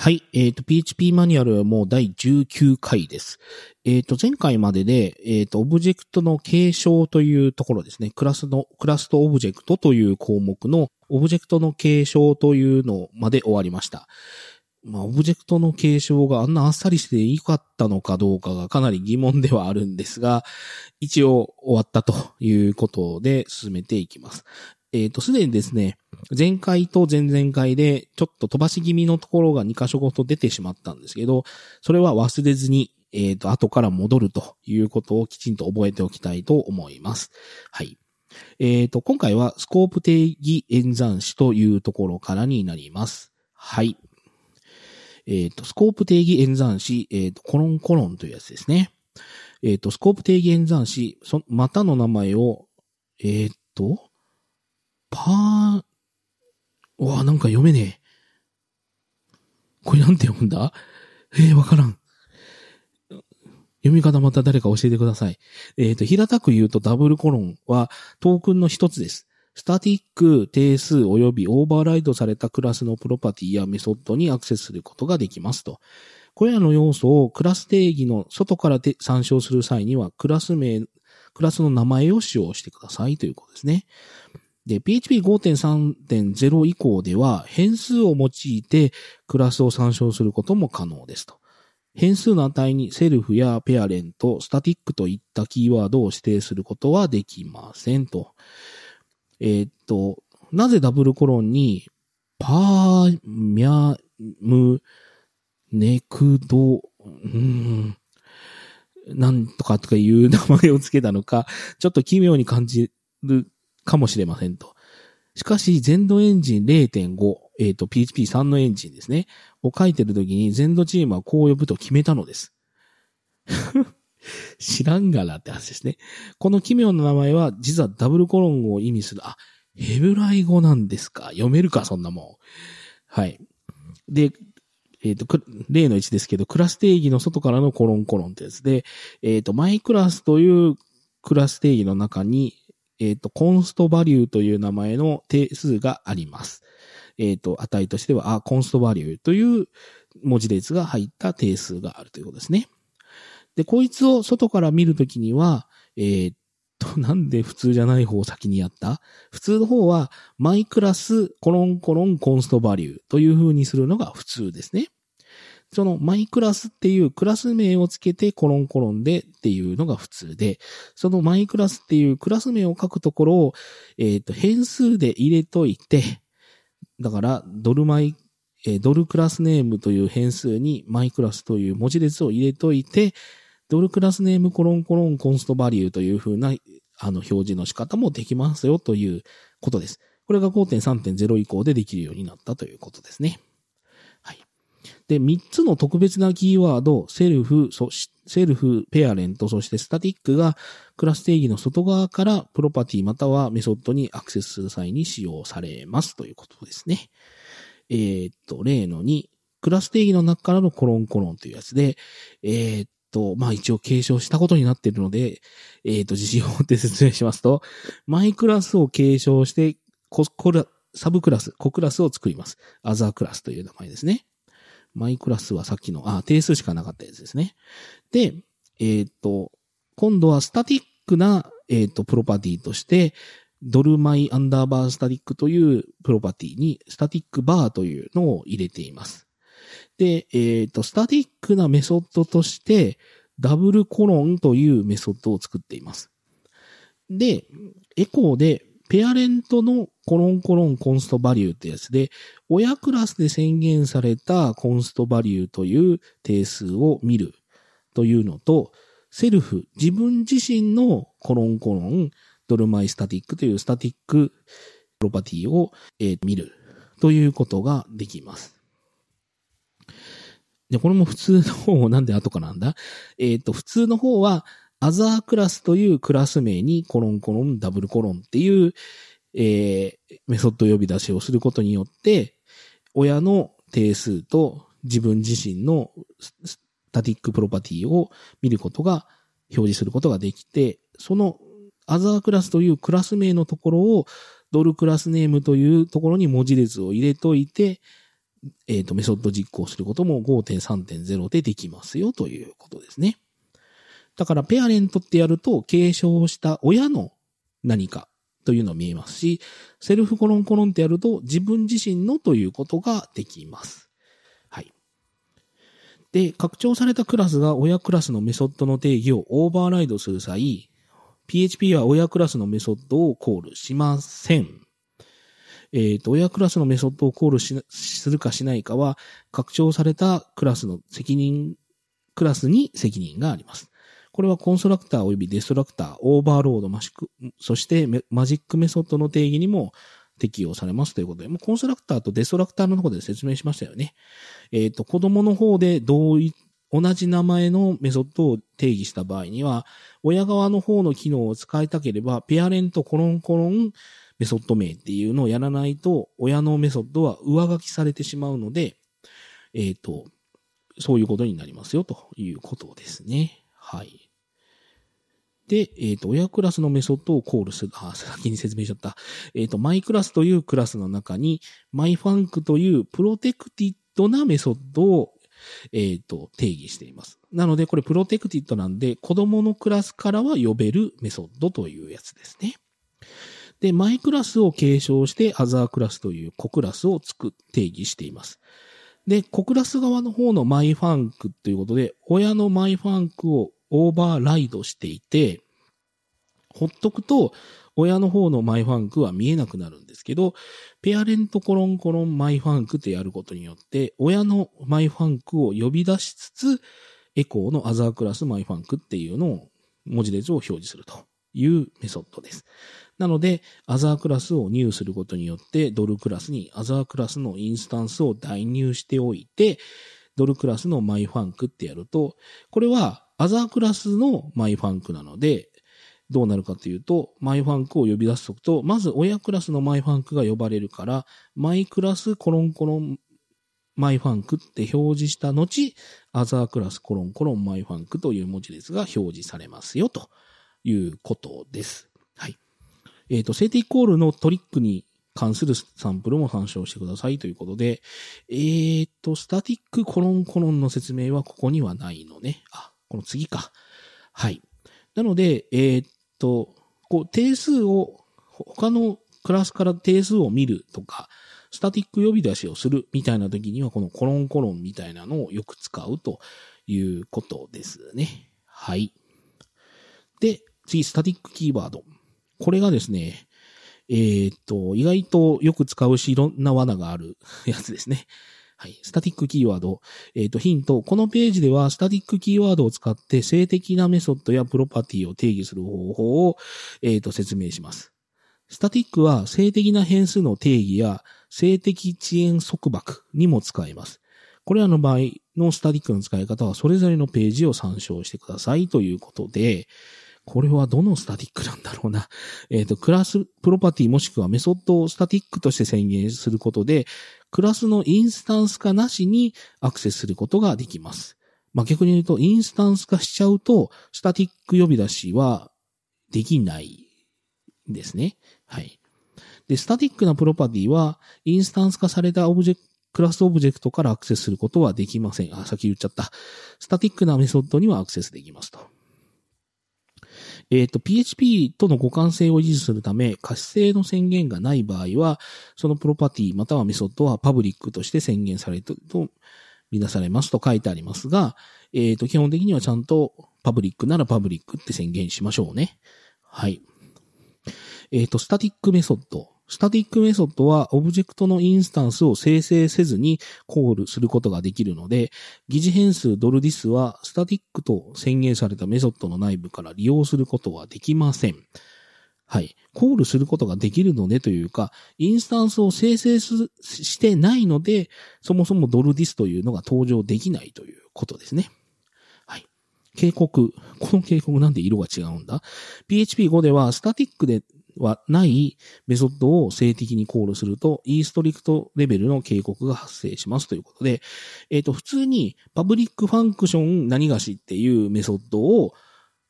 はい。えっ、と、PHP マニュアルはもう第19回です。えっ、と、前回までで、えっ、と、オブジェクトの継承というところですね。クラスの、クラスとオブジェクトという項目の、オブジェクトの継承というのまで終わりました。まあ、オブジェクトの継承があんなあっさりしていいかったのかどうかがかなり疑問ではあるんですが、一応終わったということで進めていきます。えっ、と、すでにですね、前回と前々回でちょっと飛ばし気味のところが2箇所ごと出てしまったんですけど、それは忘れずに、えっ、と、後から戻るということをきちんと覚えておきたいと思います。はい。えっ、と、今回はスコープ定義演算子というところからになります。はい。えっ、と、スコープ定義演算子、えっ、と、コロンコロンというやつですね。えっ、と、スコープ定義演算子、そ、またの名前を、えっ、と、パー、うわ、なんか読めねえ。これなんて読むんだ？えー、わからん。読み方また誰か教えてください。えっ、と、平たく言うとダブルコロンはトークンの一つです。スタティック、定数及びオーバーライドされたクラスのプロパティやメソッドにアクセスすることができますと。これらの要素をクラス定義の外から参照する際には、クラス名、クラスの名前を使用してくださいということですね。で、PHP 5.3.0以降では変数を用いてクラスを参照することも可能ですと。変数の値にセルフやペアレント、スタティックといったキーワードを指定することはできませんと。えーっと、なぜダブルコロンにパーミャムネクド、うん、なんとかとかいう名前をつけたのか、ちょっと奇妙に感じるかもしれませんと。しかし、全土エンジン0.5、えっ、と、PHP3 のエンジンですね。を書いてるときに、全土チームはこう呼ぶと決めたのです。知らんがなって話ですね。この奇妙な名前は、実はダブルコロンを意味する、あ、ヘブライ語なんですか？読めるか、そんなもん。はい。で、えっ、と、例の1ですけど、クラス定義の外からのコロンコロンってやつで、えっ、と、マイクラスというクラス定義の中に、えっ、と、コンストバリューという名前の定数があります。えっ、と、値としては、あ、コンストバリューという文字列が入った定数があるということですね。で、こいつを外から見るときには、えっ、と、なんで普通じゃない方を先にやった？普通の方は、マイクラス、コロンコロン、コンストバリューという風にするのが普通ですね。そのマイクラスっていうクラス名をつけてコロンコロンでっていうのが普通で、そのマイクラスっていうクラス名を書くところを、えっ、と、変数で入れといて、だから、ドルマイ、えードルクラスネームという変数にマイクラスという文字列を入れといて、ドルクラスネームコロンコロンコンストバリューという風な、あの、表示の仕方もできますよということです。これが5.3.0以降でできるようになったということですね。で、3つの特別なキーワード、セルフ、そし、セルフ、ペアレント、そしてスタティックがクラス定義の外側からプロパティまたはメソッドにアクセスする際に使用されますということですね。えーっと、例の2、クラス定義の中からのコロンコロンというやつで、えーっと、まあ一応継承したことになっているので、えーっと、自信を持って説明しますと、マイクラスを継承して、ココラ、サブクラス、コクラスを作ります。アザークラスという名前ですね。マイクラスはさっきの、あ、定数しかなかったやつですね。で、えーっと、今度はスタティックな、えーっと、プロパティとして、ドルマイアンダーバースタティックというプロパティに、スタティックバーというのを入れています。で、えっ、と、スタティックなメソッドとして、ダブルコロンというメソッドを作っています。で、エコーで、ペアレントのコロンコロンコンストバリューってやつで、親クラスで宣言されたコンストバリューという定数を見るというのと、セルフ、自分自身のコロンコロン、ドルマイスタティックというスタティックプロパティを、え見るということができます。で、これも普通の方、なんで後かなんだ？えっ、と、普通の方は、 OtherClass というクラス名にコロンコロン、ダブルコロンっていう、えーメソッド呼び出しをすることによって、親の定数と自分自身の static プロパティを見ることが、表示することができて、そのアザークラスというクラス名のところを、ドルクラスネームというところに文字列を入れといて、えっ、と、メソッド実行することも5.3.0でできますよということですね。だから、ペアレントってやると、継承した親の何かというの見えますし、セルフコロンコロンってやると、自分自身のということができます。はい。で、拡張されたクラスが親クラスのメソッドの定義をオーバーライドする際、PHP は親クラスのメソッドをコールしません。えっ、ー、と、親クラスのメソッドをコールしするかしないかは、拡張されたクラスの責任、クラスに責任があります。これはコンストラクター及びデストラクター、オーバーロード、マシク、そしてマジックメソッドの定義にも適用されますということで、もうコンストラクターとデストラクターの方で説明しましたよね。えっ、ー、と、子供の方で同一、同じ名前のメソッドを定義した場合には、親側の方の機能を使いたければ、 parent コロンコロンメソッド名っていうのをやらないと、親のメソッドは上書きされてしまうので、えっ、ー、と、そういうことになりますよということですね。はい。で、えっ、ー、と、親クラスのメソッドをコールする。あ、先に説明しちゃった。えっ、ー、と、 MyClass というクラスの中に、 myFunc という protected なメソッドを、えっ、ー、と、定義しています。なので、これ protected なんで、子供のクラスからは呼べるメソッドというやつですね。で、 MyClass を継承して、 OtherClass という子クラスを作、定義しています。で、子クラス側の方の myFunc ということで、親の myFunc をオーバーライドしていて、ほっとくと、親の方の myFunc は見えなくなるんですけど、parent コロンコロン myFunc ってやることによって、親の myFunc を呼び出しつつ、エコーの OtherClass myFunc っていうのを文字列を表示するというメソッドです。なので、 OtherClass を new することによって、ドルクラスに OtherClass のインスタンスを代入しておいて、ドルクラスの myFunc ってやると、これは OtherClass の myFunc なので、どうなるかというと、 myFunc を呼び出すとくと、まず親クラスの myFunc が呼ばれるから、 MyClass コロンコロン myFunc って表示した後、 OtherClass コロンコロン myFunc という文字列が表示されますよということです。はい。えっ、ー、と、静的コールのトリックに関するサンプルも参照してくださいということで、えっ、ー、と、 static コロンコロンの説明はここにはないのね。あ、この次か。はい。なので、えっ、と、こう、定数を、他のクラスから定数を見るとか、スタティック呼び出しをするみたいな時には、このコロンコロンみたいなのをよく使うということですね。はい。で、次、スタティックキーワード。これがですね、えー、っと、意外とよく使うし、いろんな罠があるやつですね。はい。スタティックキーワード。えっ、と、ヒント。このページでは、スタティックキーワードを使って、静的なメソッドやプロパティを定義する方法を、えっ、と、説明します。スタティックは、静的な変数の定義や、静的遅延束縛にも使えます。これらの場合のスタティックの使い方は、それぞれのページを参照してくださいということで、これはどのスタティックなんだろうな。えっ、ー、と、クラスプロパティもしくはメソッドをスタティックとして宣言することで、クラスのインスタンス化なしにアクセスすることができます。まあ、逆に言うと、インスタンス化しちゃうと、 static 呼び出しはできないですね。はい。で、 static なプロパティは、インスタンス化されたオブジェクト、クラスオブジェクトからアクセスすることはできません。あ、先言っちゃった。 static なメソッドにはアクセスできますと。えっ、ー、と、PHP との互換性を維持するため、可視性の宣言がない場合は、そのプロパティまたはメソッドは public として宣言されるとみなされますと書いてありますが、えっ、ー、と、基本的にはちゃんと public なら public って宣言しましょうね。はい。えっ、ー、と、 static メソッド。 static メソッドはオブジェクトのインスタンスを生成せずにコールすることができるので、疑似変数ドル this は static と宣言されたメソッドの内部から利用することはできません。はい。コールすることができるのでというか、インスタンスを生成してないので、そもそもドル this というのが登場できないということですね。警告。この警告なんで色が違うんだ ?PHP5 では static ではないメソッドを静的にコールすると、 E_STRICT レベルの警告が発生しますということで、えっ、ー、と、普通に public function 何がしっていうメソッドを、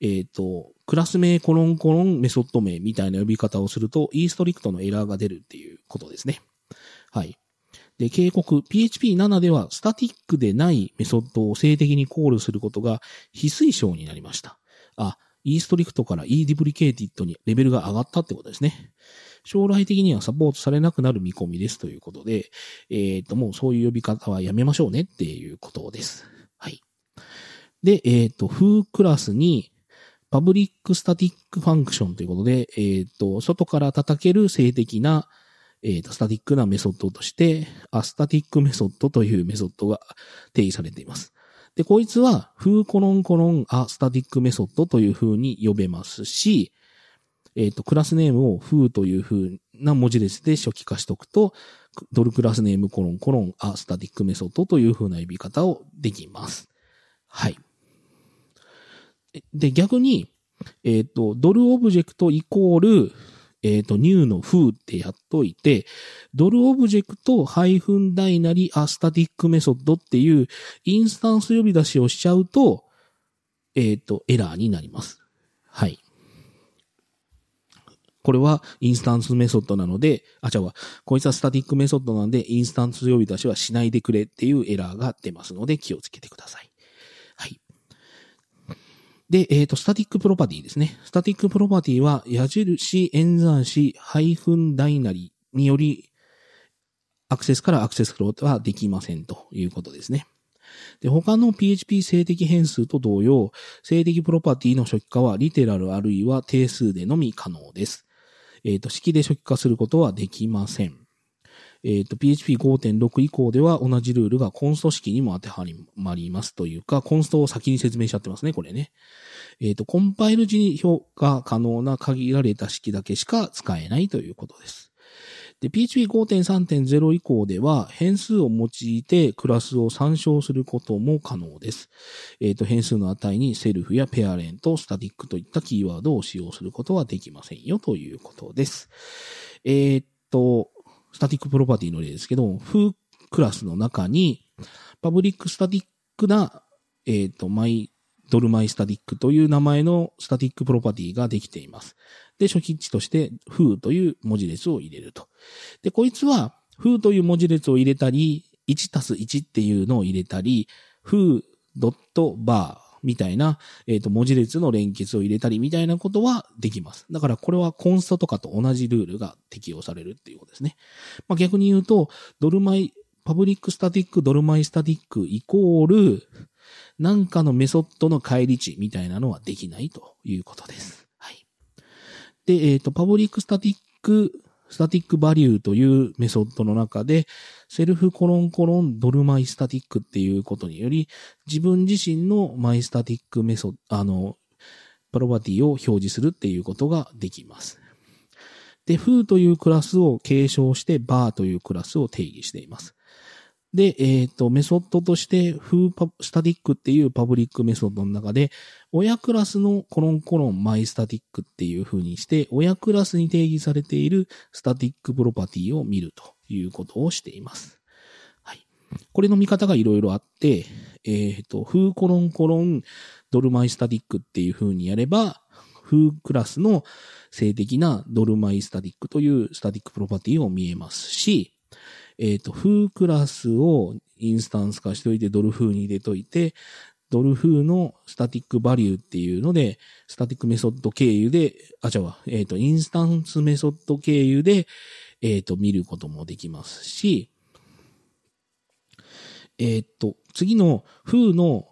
えっ、ー、と、クラス名コロンコロンメソッド名みたいな呼び方をすると、イーストリクトのエラーが出るっていうことですね。はい。で、警告、PHP7 ではスタティックでないメソッドを静的にコールすることが非推奨になりました。あ、eStrict から eDeprecated にレベルが上がったってことですね。将来的にはサポートされなくなる見込みですということで、えっ、と、もうそういう呼び方はやめましょうねっていうことです。はい。で、えっ、ー、と、フークラスに、 public static function ということで、えっ、と、外から叩ける静的な、えっ、と、 static なメソッドとして、 aStaticMethod というメソッドが定義されています。で、こいつは、 foo コロンコロン aStaticMethod という風に呼べますし、えっ、ー、と、 className を foo という風な文字列で初期化しておくと、ドル className コロンコロン aStaticMethod という風な呼び方をできます。はい。で、逆に、えっ、ー、と、ドルオブジェクトイコール、えっ、ー、と、 new の foo ってやっといて、ドルオブジェクトハイフン大なり aStaticMethod っていうインスタンス呼び出しをしちゃうと、えっ、ー、と、エラーになります。はい。これはインスタンスメソッドなので、あ、違うわ。こいつは static メソッドなんで、インスタンス呼び出しはしないでくれっていうエラーが出ますので気をつけてください。で、えっ、ー、と、 static プロパティですね。 static プロパティは、矢印、演算子、ハイフン大なりにより、アクセスからアクセスフローはできませんということですね。で、他の PHP 静的変数と同様、静的プロパティの初期化はリテラルあるいは定数でのみ可能です。えっ、ー、と、式で初期化することはできません。えっ、ー、と、PHP5.6 以降では同じルールがコンスト式にも当てはまりますというか、コンストを先に説明しちゃってますね、これね。えっ、ー、と、コンパイル時に評価可能な限られた式だけしか使えないということです。で、PHP5.3.0 以降では変数を用いてクラスを参照することも可能です。えっ、ー、と、変数の値に self や parent、static といったキーワードを使用することはできませんよということです。えっ、と、 static プロパティの例ですけど、フークラスの中に、 public static な、えっ、ー、と、 my、ドル myStatic という名前の static プロパティができています。で、初期値として、フーという文字列を入れると。で、こいつは、フーという文字列を入れたり、1たす1っていうのを入れたり、foo ドット bar、みたいな、えっ、ー、と、文字列の連結を入れたりみたいなことはできます。だからこれは const とかと同じルールが適用されるっていうことですね。まあ、逆に言うと、ドル my、public static、ドル myStatic イコール、なんかのメソッドの返り値みたいなのはできないということです。はい。で、えっ、ー、と、 public static staticValue というメソッドの中で、self コロンコロンドル myStatic っていうことにより、自分自身の myStatic メソ、あの、プロパティを表示するっていうことができます。で、フーというクラスを継承して、 bar というクラスを定義しています。で、えっ、ー、と、メソッドとして、 foo パ、 static っていう public メソッドの中で、親クラスのコロンコロン myStatic っていう風にして、親クラスに定義されている static プロパティを見るということをしています。はい。これの見方がいろいろあって、えっ、ー、と、 Foo コロンコロンドル my static っていう風にやれば、 Foo クラスの静的なドル my static という static プロパティを見えますし、えっ、ー、と、フークラスをインスタンス化しておいて、ドルフーに入れといて、ドル foo の static value っていうので、 static メソッド経由で、あ、違うわ、えっ、ー、と、インスタンスメソッド経由で、えっ、ー、と、見ることもできますし、えっ、と、次のフーの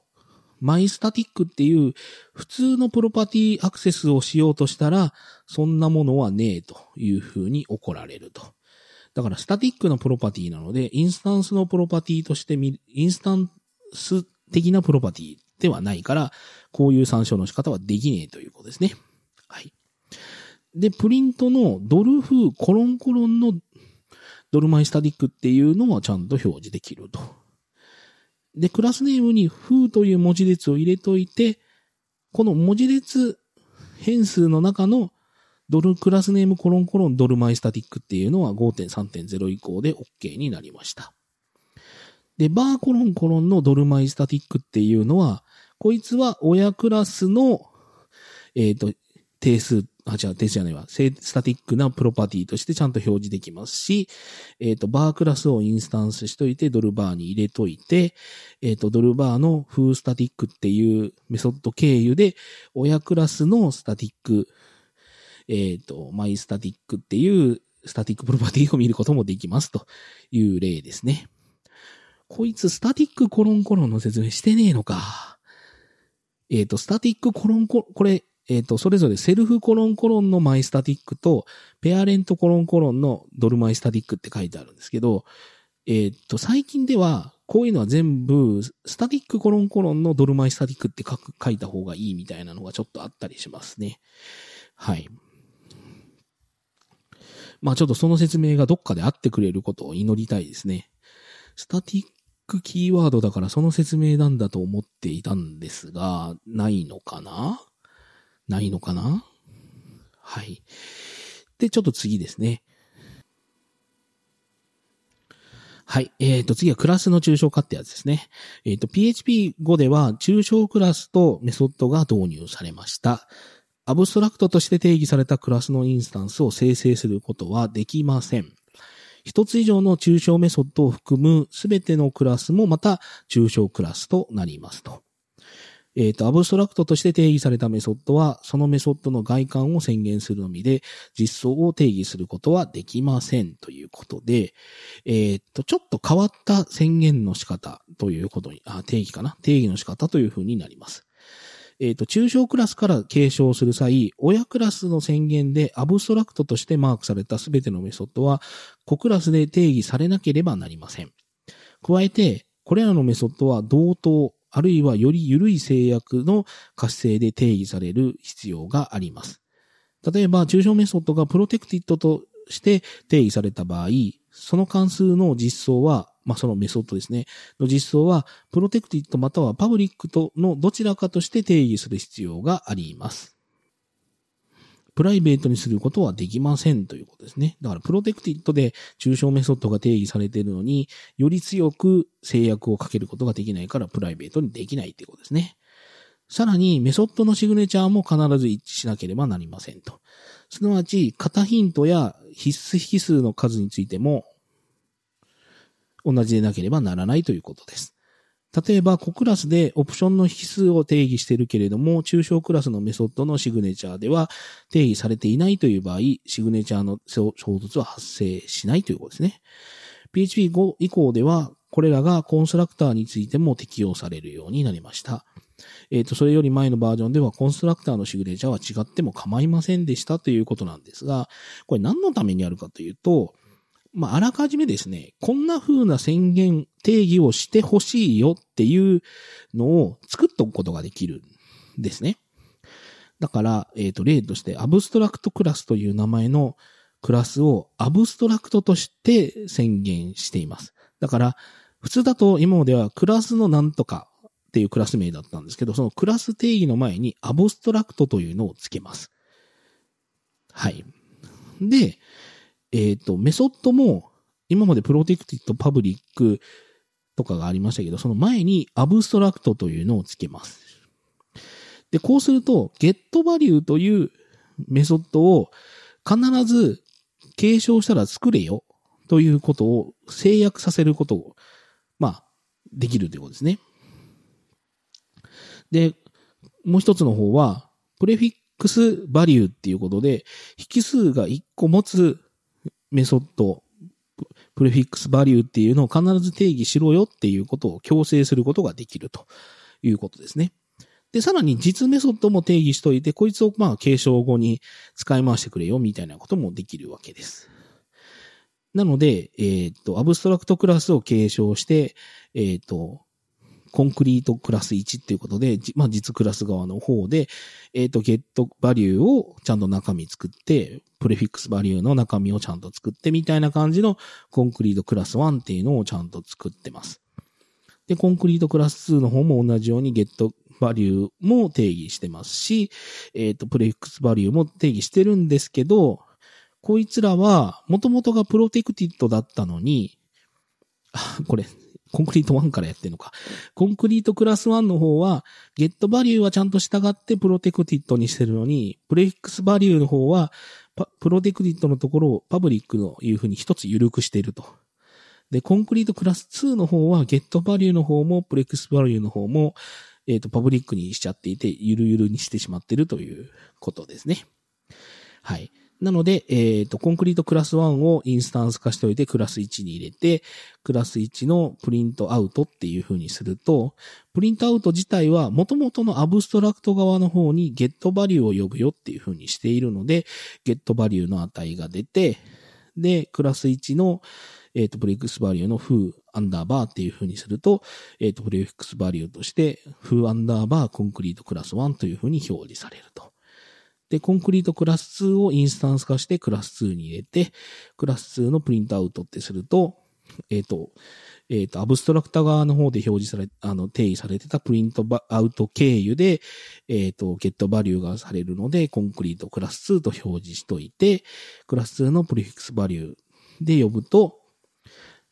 マイスタティックっていう普通のプロパティアクセスをしようとしたら、そんなものはねえというふうに怒られると。だからスタティックなプロパティなので、インスタンスのプロパティとして見、インスタンス的なプロパティではないから、こういう参照の仕方はできねえということですね。はい。で、プリントのドル風コロンコロンのドルマイスタティックっていうのはちゃんと表示できると。で、クラスネームに風という文字列を入れといて、この文字列変数の中のドルクラスネームコロンコロンドルマイスタティックっていうのは5.3.0以降で OK になりました。で、バーコロンコロンのドルマイスタティックっていうのは、こいつは親クラスの、えっ、ー、と、定数、あ、違う、定数じゃないわ。 static なプロパティとしてちゃんと表示できますし、えっ、ー、と、 Bar クラスをインスタンスしといて、ドル bar に入れといて、えっ、ー、と、ドル bar の foo static っていうメソッド経由で、親クラスの static、えっ、ー、と、 my static っていう static プロパティを見ることもできますという例ですね。こいつスタティックコロンコロンの説明してねえのか。えっ、と、スタティックコロンコロン、これ、えっ、ー、と、それぞれセルフコロンコロンのマイスタティックと、ペアレントコロンコロンのドルマイスタティックって書いてあるんですけど、えっ、ー、と、最近では、こういうのは全部、スタティックコロンコロンのドルマイスタティックって書く、書いた方がいいみたいなのがちょっとあったりしますね。はい。まあちょっとその説明がどっかであってくれることを祈りたいですね。スタティックキーワードだからその説明なんだと思っていたんですが、ないのかな？ないのかな？はい。で、ちょっと次ですね。はい。えっ、ー、と、次はクラスの抽象化ってやつですね。えっ、ー、と、PHP5 では抽象クラスとメソッドが導入されました。abstract として定義されたクラスのインスタンスを生成することはできません。一つ以上の抽象メソッドを含むすべてのクラスもまた抽象クラスとなりますと。えっ、ー、と、 abstract として定義されたメソッドは、そのメソッドの外観を宣言するのみで、実装を定義することはできませんということで、えっ、ー、と、ちょっと変わった宣言の仕方ということに、あ、定義かな？定義の仕方というふうになります。えっ、ー、と、抽象クラスから継承する際、親クラスの宣言で abstract としてマークされたすべてのメソッドは、子クラスで定義されなければなりません。加えて、これらのメソッドは同等、あるいはより緩い制約の可視性で定義される必要があります。例えば、抽象メソッドが protected として定義された場合、その関数の実装は、まあ、そのメソッドですね、の実装は、プロテクティッドまたはパブリックとのどちらかとして定義する必要があります。プライベートにすることはできませんということですね。だから、プロテクティッドで抽象メソッドが定義されているのに、より強く制約をかけることができないから、プライベートにできないということですね。さらに、メソッドのシグネチャーも必ず一致しなければなりませんと。すなわち、型ヒントや必須引数の数についても、同じでなければならないということです。例えば、子クラスでオプションの引数を定義しているけれども、抽象クラスのメソッドのシグネチャーでは定義されていないという場合、シグネチャーの衝突は発生しないということですね。PHP5 以降では、これらがコンストラクターについても適用されるようになりました。えっ、ー、と、それより前のバージョンではコンストラクターのシグネチャーは違っても構いませんでしたということなんですが、これ何のためにあるかというと、まあ、あらかじめですね、こんな風な宣言、定義をしてほしいよっていうのを作っておくことができるんですね。だから、えっ、ー、と、例として、 abstract class という名前のクラスを abstract として宣言しています。だから、普通だと今まではクラスのなんとかっていうクラス名だったんですけど、そのクラス定義の前に abstract というのをつけます。はい。で、えっ、ー、と、メソッドも、今までプロテクティッドパブリックとかがありましたけど、その前にアブストラクトというのをつけます。で、こうすると、ゲットバリューというメソッドを必ず継承したら作れよということを制約させることを、まあ、できるということですね。で、もう一つの方は、プレフィックスバリューっていうことで、引数が1個持つメソッド、プレフィックスバリューっていうのを必ず定義しろよっていうことを強制することができるということですね。で、さらに実メソッドも定義しといて、こいつをまあ継承後に使い回してくれよみたいなこともできるわけです。なので、えっ、と、アブストラクトクラスを継承して、えっ、と、コンクリートクラス1っていうことで、まあ、実クラス側の方で、えっ、ー、と、ゲットバリューをちゃんと中身作って、プレフィックスバリューの中身をちゃんと作ってみたいな感じのコンクリートクラス1っていうのをちゃんと作ってます。で、コンクリートクラス2の方も同じようにゲットバリューも定義してますし、えっ、ー、と、プレフィックスバリューも定義してるんですけど、こいつらは、もともとがプロテクティッドだったのに、これ、コンクリート1からやってるのか。コンクリートクラス1の方は、ゲットバリューはちゃんと従ってプロテクティットにしてるのに、プレフィックスバリューの方は、プロテクティットのところをパブリックのいうふうに一つ緩くしていると。で、コンクリートクラス2の方は、ゲットバリューの方も、プレックスバリューの方も、えっ、ー、と、パブリックにしちゃっていて、ゆるゆるにしてしまってるということですね。はい。なので、えっ、ー、と、 concrete class 1をインスタンス化しておいて、クラス1に入れて、クラス1の print out っていう風にすると、 print out 自体は元々の abstract 側の方にゲットバリューを呼ぶよっていう風にしているので、 get value の値が出て、で、クラス1の、えっ、ー、と、 prefix value の foo アンダーバーっていう風にすると、えっ、ー、と、 prefix value として、 foo アンダーバー concrete class 1という風に表示されると。で、 concrete class 2をインスタンス化してクラス2に入れて、クラス2の print out ってすると、えっ、ー、と、えっ、ー、と、 abstract 側の方で表示され、あの、定義されてた print out 経由で、えっ、ー、と、 get value がされるので、 concrete class 2と表示しといて、クラス2の prefix value で呼ぶと、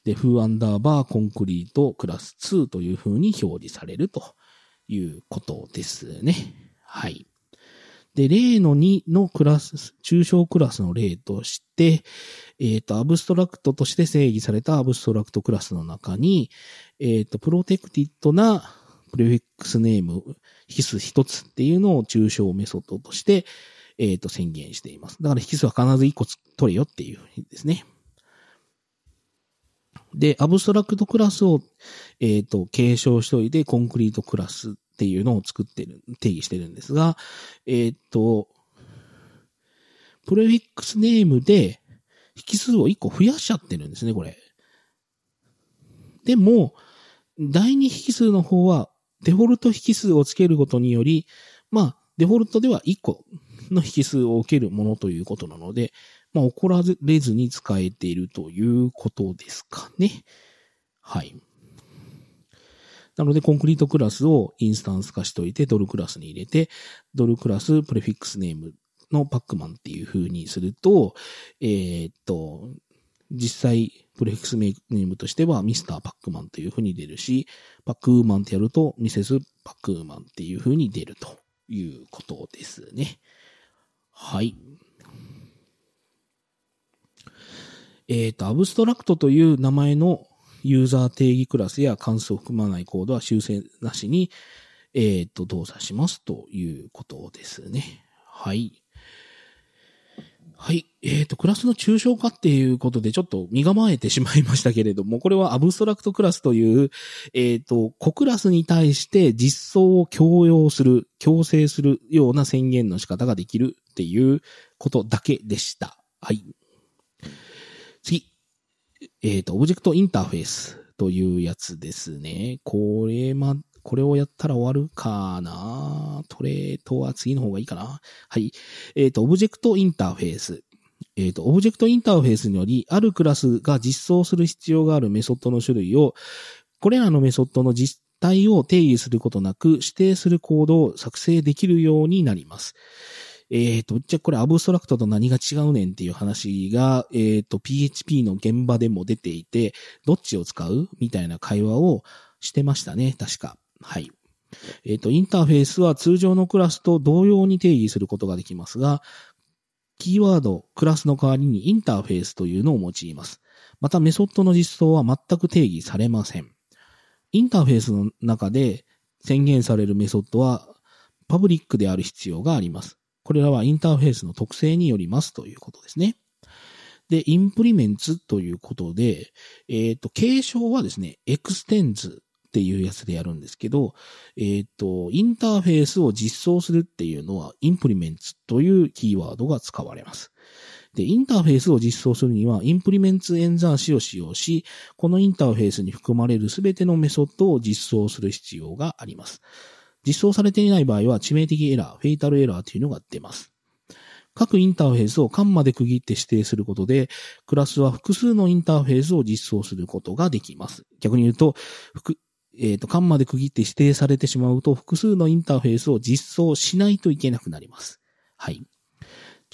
で、 foo アンダーバー concrete class 2という風に表示されるということですね。はい。で、例の2のクラス、抽象クラスの例として、えっ、ー、と、 abstract として定義された abstract class の中に、えっ、ー、と、 protected な prefix name、引数一つっていうのを抽象メソッドとして、えっ、ー、と、宣言しています。だから引数は必ず一個取れよっていうふうにですね。で、アブストラクトクラスを、えっ、と、継承しておいて、コンクリートクラスっていうのを作ってる、定義してるんですが、えー、っと、プレフィックスネームで引数を1個増やしちゃってるんですね、これ。でも、第二引数の方は、デフォルト引数をつけることにより、まあ、デフォルトでは1個の引数を受けるものということなので、まあ、怒られずに使えているということですかね。はい。なので、コンクリートクラスをインスタンス化しといて、ドルクラスに入れて、ドルクラスプレフィックスネームのパックマンっていう風にすると、えー、っと、実際、プレフィックスネームとしてはミスターパックマンという風に出るし、パックーマンってやるとミセスパックーマンっていう風に出るということですね。はい。えっ、と、アブストラクトという名前のユーザー定義クラスや関数を含まないコードは修正なしに、えっ、ー、と、動作しますということですね。はい。はい。えっ、ー、と、クラスの抽象化っていうことでちょっと身構えてしまいましたけれども、これはアブストラクトクラスという、えっ、ー、と、子クラスに対して実装を強要する、強制するような宣言の仕方ができるっていうことだけでした。はい。次。えっ、ー、と、オブジェクトインターフェースというやつですね。これま、これをやったら終わるかなトレイトは次の方がいいかなはい。えっ、ー、と、オブジェクトインターフェース。えっ、ー、と、オブジェクトインターフェースにより、あるクラスが実装する必要があるメソッドの種類を、これらのメソッドの実態を定義することなく、指定するコードを作成できるようになります。えっ、ー、と、じゃこれアブストラクトと何が違うねんっていう話が、えっ、ー、と、PHP の現場でも出ていて、どっちを使うみたいな会話をしてましたね、確か。はい。えっ、ー、と、インターフェースは通常のクラスと同様に定義することができますが、キーワード、クラスの代わりにインターフェースというのを用います。また、メソッドの実装は全く定義されません。インターフェースの中で宣言されるメソッドは、 public である必要があります。これらはインターフェースの特性によりますということですね。で、 implements ということで、えっ、ー、と、継承はですね、 extends っていうやつでやるんですけど、えっ、ー、と、インターフェースを実装するっていうのは、 implements というキーワードが使われます。で、インターフェースを実装するには、 implements 演算子を使用し、このインターフェースに含まれるすべてのメソッドを実装する必要があります。実装されていない場合は致命的エラー、 fatal error というのが出ます。各インターフェースをカンマで区切って指定することで、クラスは複数のインターフェースを実装することができます。逆に言うと、えっ、ー、と、カンマで区切って指定されてしまうと、複数のインターフェースを実装しないといけなくなります。はい。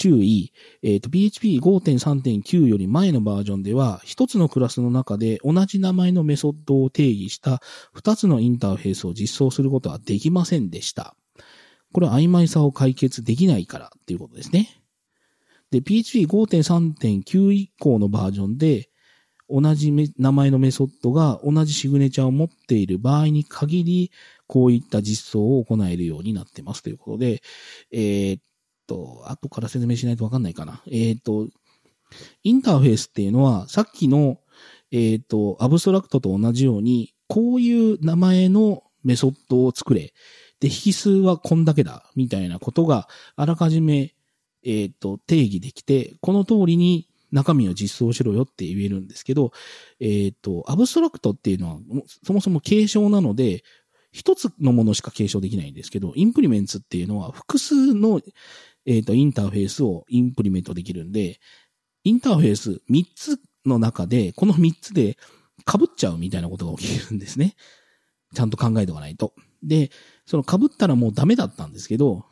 注意、えっ、と、PHP5.3.9 より前のバージョンでは、一つのクラスの中で同じ名前のメソッドを定義した二つのインターフェースを実装することはできませんでした。これは曖昧さを解決できないからっていうことですね。で、PHP5.3.9 以降のバージョンで、同じ名前のメソッドが同じシグネチャーを持っている場合に限り、こういった実装を行えるようになってますということで、えー、っと、後から説明しないとわかんないかな。えー、っと、インターフェースっていうのは、さっきの、えー、っと、アブストラクトと同じように、こういう名前のメソッドを作れ。で、引数はこんだけだ、みたいなことが、あらかじめ、えっ、と、定義できて、この通りに中身を実装しろよって言えるんですけど、えっ、と、アブストラクトっていうのは、そもそも継承なので、一つのものしか継承できないんですけど、インプリメンツっていうのは複数の、えっ、と、インターフェースをインプリメントできるんで、インターフェース3つの中で、この3つで被っちゃうみたいなことが起きるんですね。ちゃんと考えておかないと。で、その被ったらもうダメだったんですけど、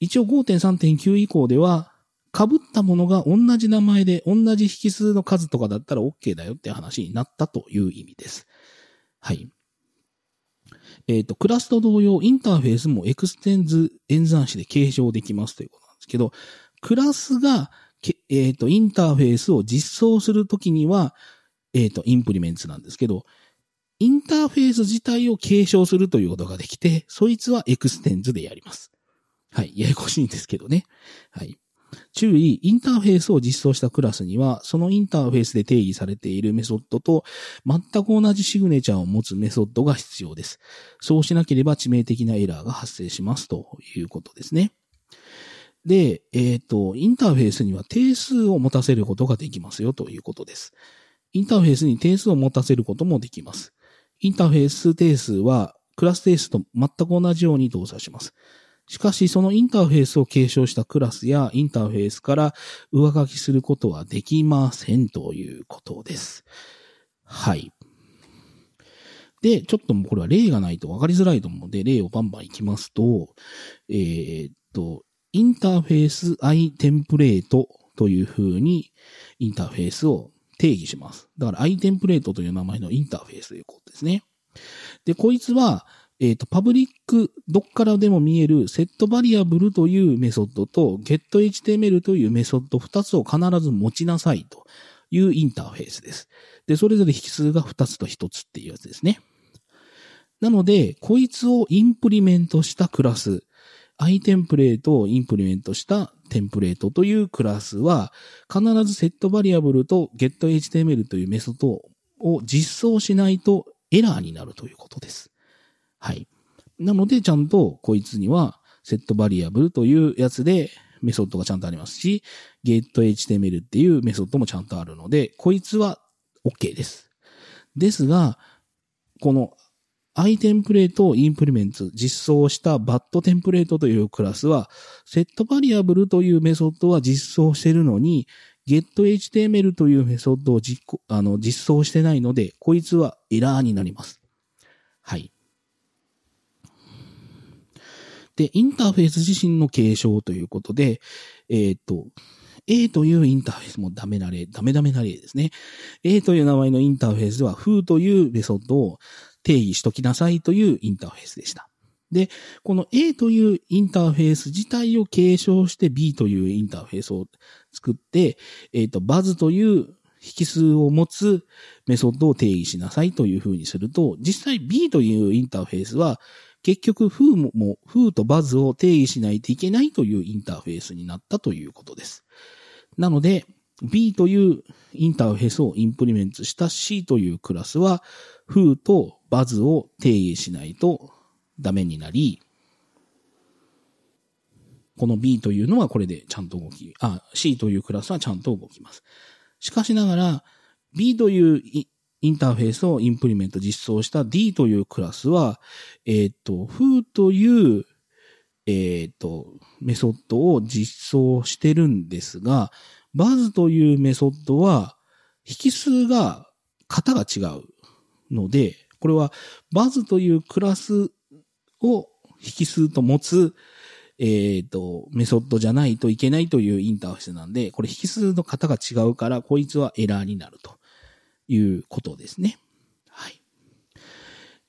一応5.3.9以降では、被ったものが同じ名前で同じ引数の数とかだったら OK だよって話になったという意味です。はい。えっ、ー、と、クラスと同様、インターフェースも extends 演算子で継承できますということなんですけど、クラスが、えっ、ー、と、インターフェースを実装するときには、えっ、ー、と、 implements なんですけど、インターフェース自体を継承するということができて、そいつは extends でやります。はい。ややこしいんですけどね。はい。注意、インターフェースを実装したクラスには、そのインターフェースで定義されているメソッドと、全く同じシグネチャーを持つメソッドが必要です。そうしなければ致命的なエラーが発生しますということですね。で、えっ、ー、と、インターフェースには定数を持たせることができますよということです。インターフェースに定数を持たせることもできます。インターフェース定数はクラス定数と全く同じように動作します。しかし、そのインターフェースを継承したクラスやインターフェースから上書きすることはできませんということです。はい。で、ちょっともうこれは例がないと分かりづらいと思うので、例をバンバンいきますと、えー、っと、インターフェース i テンプレートという風にインターフェースを定義します。だから i テンプレートという名前のインターフェースということですね。で、こいつは、えっ、ー、と、 public、どっからでも見える setVariable というメソッドと getHTML というメソッド2つを必ず持ちなさいというインターフェースです。で、それぞれ引数が2つと1つっていうやつですね。なので、こいつを implement したクラス、i テンプレートをインプリメントしたテンプレートというクラスは、必ず setVariable と getHTML というメソッドを実装しないとエラーになるということです。はい。なので、ちゃんとこいつには、セットバリアブルというやつで、メソッドがちゃんとありますし、getHTML っていうメソッドもちゃんとあるので、こいつは OK です。ですが、この i テンプレートをインプリメント、実装した bat テンプレートというクラスは、セットバリアブルというメソッドは実装してるのに、getHTML というメソッドを実あの実装してないので、こいつはエラーになります。はい。で、インターフェース自身の継承ということで、えっ、ー、と、A というインターフェースもダメな例、ダメダメな例ですね。A という名前のインターフェースでは、フーというメソッドを定義しときなさいというインターフェースでした。で、この A というインターフェース自体を継承して B というインターフェースを作って、えっ、ー、と、バズという引数を持つメソッドを定義しなさいというふうにすると、実際 B というインターフェースは結局、フーも、フーとバズを定義しないといけないというインターフェースになったということです。なので、B というインターフェースをインプリメントした C というクラスは、フーとバズを定義しないとダメになり、この B というのはこれでちゃんと動き、あ、C というクラスはちゃんと動きます。しかしながら、B というインターフェースをインプリメント実装した D というクラスは、えっ、ー、と、フーという、えっ、ー、と、メソッドを実装してるんですが、バズというメソッドは、引数が、型が違うので、これはバズというクラスを引数と持つ、えっ、ー、と、メソッドじゃないといけないというインターフェースなんで、これ引数の型が違うから、こいつはエラーになると。いうことですね。はい。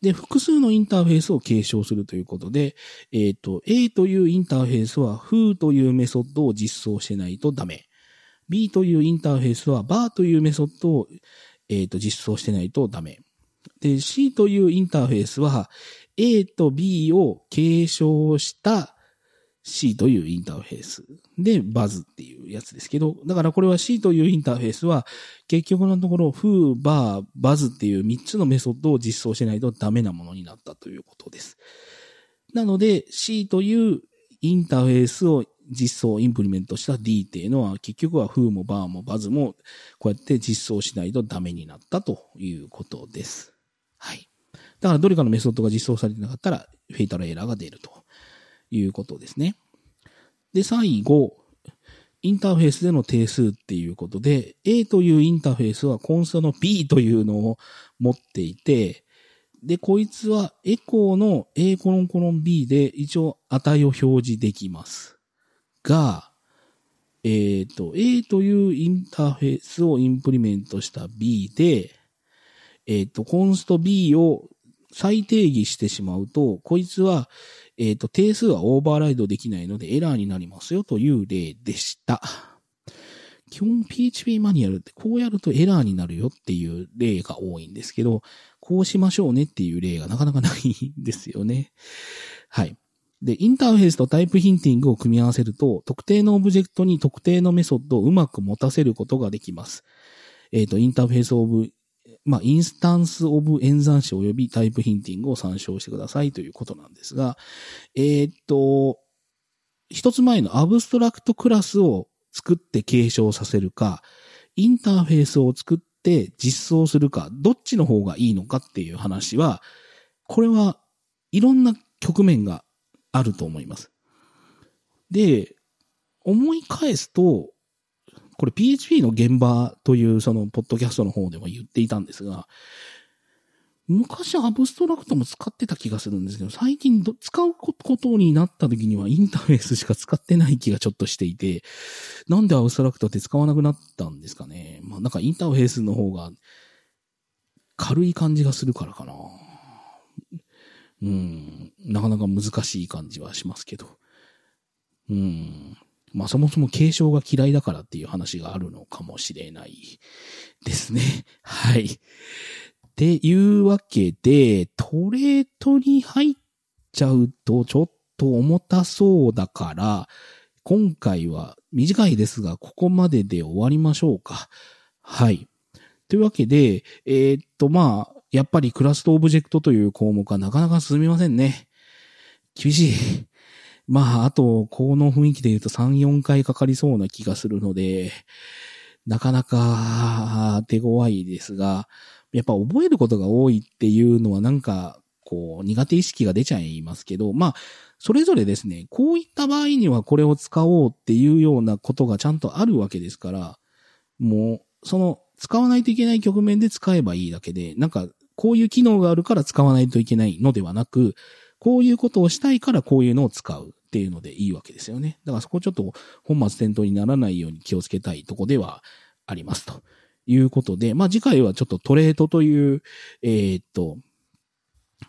で、複数のインターフェースを継承するということで、えっ、ー、と、A というインターフェースは foo というメソッドを実装してないとダメ。B というインターフェースは bar というメソッドを、え、ー、と実装してないとダメ。で、C というインターフェースは A と B を継承した C というインターフェースでバズっていうやつですけど、だからこれは C というインターフェースは結局のところ foo, bar, buzz っていう3つのメソッドを実装しないとダメなものになったということです。なので C というインターフェースを実装、インプリメントした D っていうのは結局は foo も bar も buzz もこうやって実装しないとダメになったということです。はい。だからどれかのメソッドが実装されてなかったらフェイタルエラーが出ると。いうことですね。で、最後、インターフェースでの定数っていうことで、A というインターフェースはコンソの B というのを持っていて、で、こいつはエコーの A コロンコロン B で一応値を表示できます。が、えっ、ー、と、A というインターフェースをインプリメントした B で、えっ、ー、と、コンスト B を再定義してしまうと、こいつは、えっ、ー、と、定数はオーバーライドできないのでエラーになりますよという例でした。基本 PHP マニュアルってこうやるとエラーになるよっていう例が多いんですけど、こうしましょうねっていう例がなかなかないんですよね。はい。で、インターフェースと type hinting を組み合わせると、特定のオブジェクトに特定のメソッドをうまく持たせることができます。えっ、ー、と、 interface of まあ、 instanceof 演算子及び type hinting を参照してくださいということなんですが、えー、っと、一つ前の abstract class を作って継承させるか、インターフェースを作って実装するか、どっちの方がいいのかっていう話は、これはいろんな局面があると思います。で、思い返すと、これ PHP の現場というそのポッドキャストの方でも言っていたんですが、昔アブストラクトも使ってた気がするんですけど、最近使うことになった時にはインターフェースしか使ってない気がちょっとしていて、なんでアブストラクトって使わなくなったんですかね？まあなんかインターフェースの方が軽い感じがするからかな。うん、なかなか難しい感じはしますけど。うん。まあそもそも継承が嫌いだからっていう話があるのかもしれないですね。はい。っていうわけで、トレートに入っちゃうとちょっと重たそうだから、今回は短いですが、ここまでで終わりましょうか。はい。というわけで、えー、っと、まあ、やっぱりクラストオブジェクトという項目はなかなか進みませんね。厳しい。まあ、あと、この雰囲気で言うと3、4回かかりそうな気がするので、なかなか手強いですが、やっぱ覚えることが多いっていうのはなんか、こう、苦手意識が出ちゃいますけど、まあ、それぞれですね、こういった場合にはこれを使おうっていうようなことがちゃんとあるわけですから、もう、その、使わないといけない局面で使えばいいだけで、なんか、こういう機能があるから使わないといけないのではなく、こういうことをしたいからこういうのを使う。っていうのでいいわけですよね。だからそこちょっと本末転倒にならないように気をつけたいとこではありますということで、まあ次回はちょっとトレートという、えー、っと、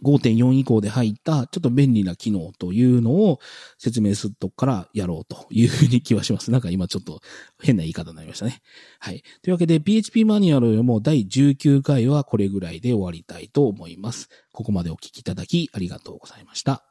5.4以降で入ったちょっと便利な機能というのを説明するとこからやろうというふうに気はします。なんか今ちょっと変な言い方になりましたね。はい。というわけで PHP マニュアルよりも第19回はこれぐらいで終わりたいと思います。ここまでお聞きいただきありがとうございました。